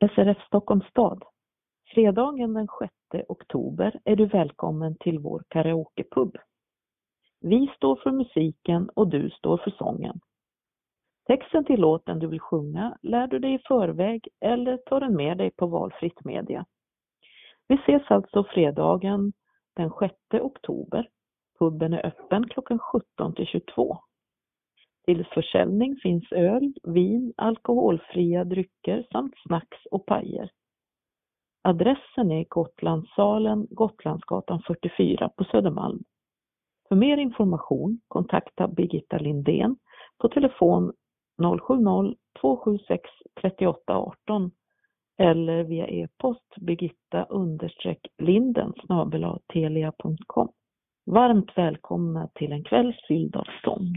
SRF Stockholms stad. Fredagen den 6 oktober är du välkommen till vår karaokepub. Vi står för musiken och du står för sången. Texten till låten du vill sjunga lär du dig i förväg eller tar den med dig på valfritt media. Vi ses alltså fredagen den 6 oktober. Puben är öppen klockan 17 till 22. Till försäljning finns öl, vin, alkoholfria drycker samt snacks och pajer. Adressen är Gotlandssalen, Gotlandsgatan 44 på Södermalm. För mer information kontakta Birgitta Lindén på telefon 070-276 3818 eller via e-post birgitta linden telia.com. Varmt välkomna till en kväll fylld av sång.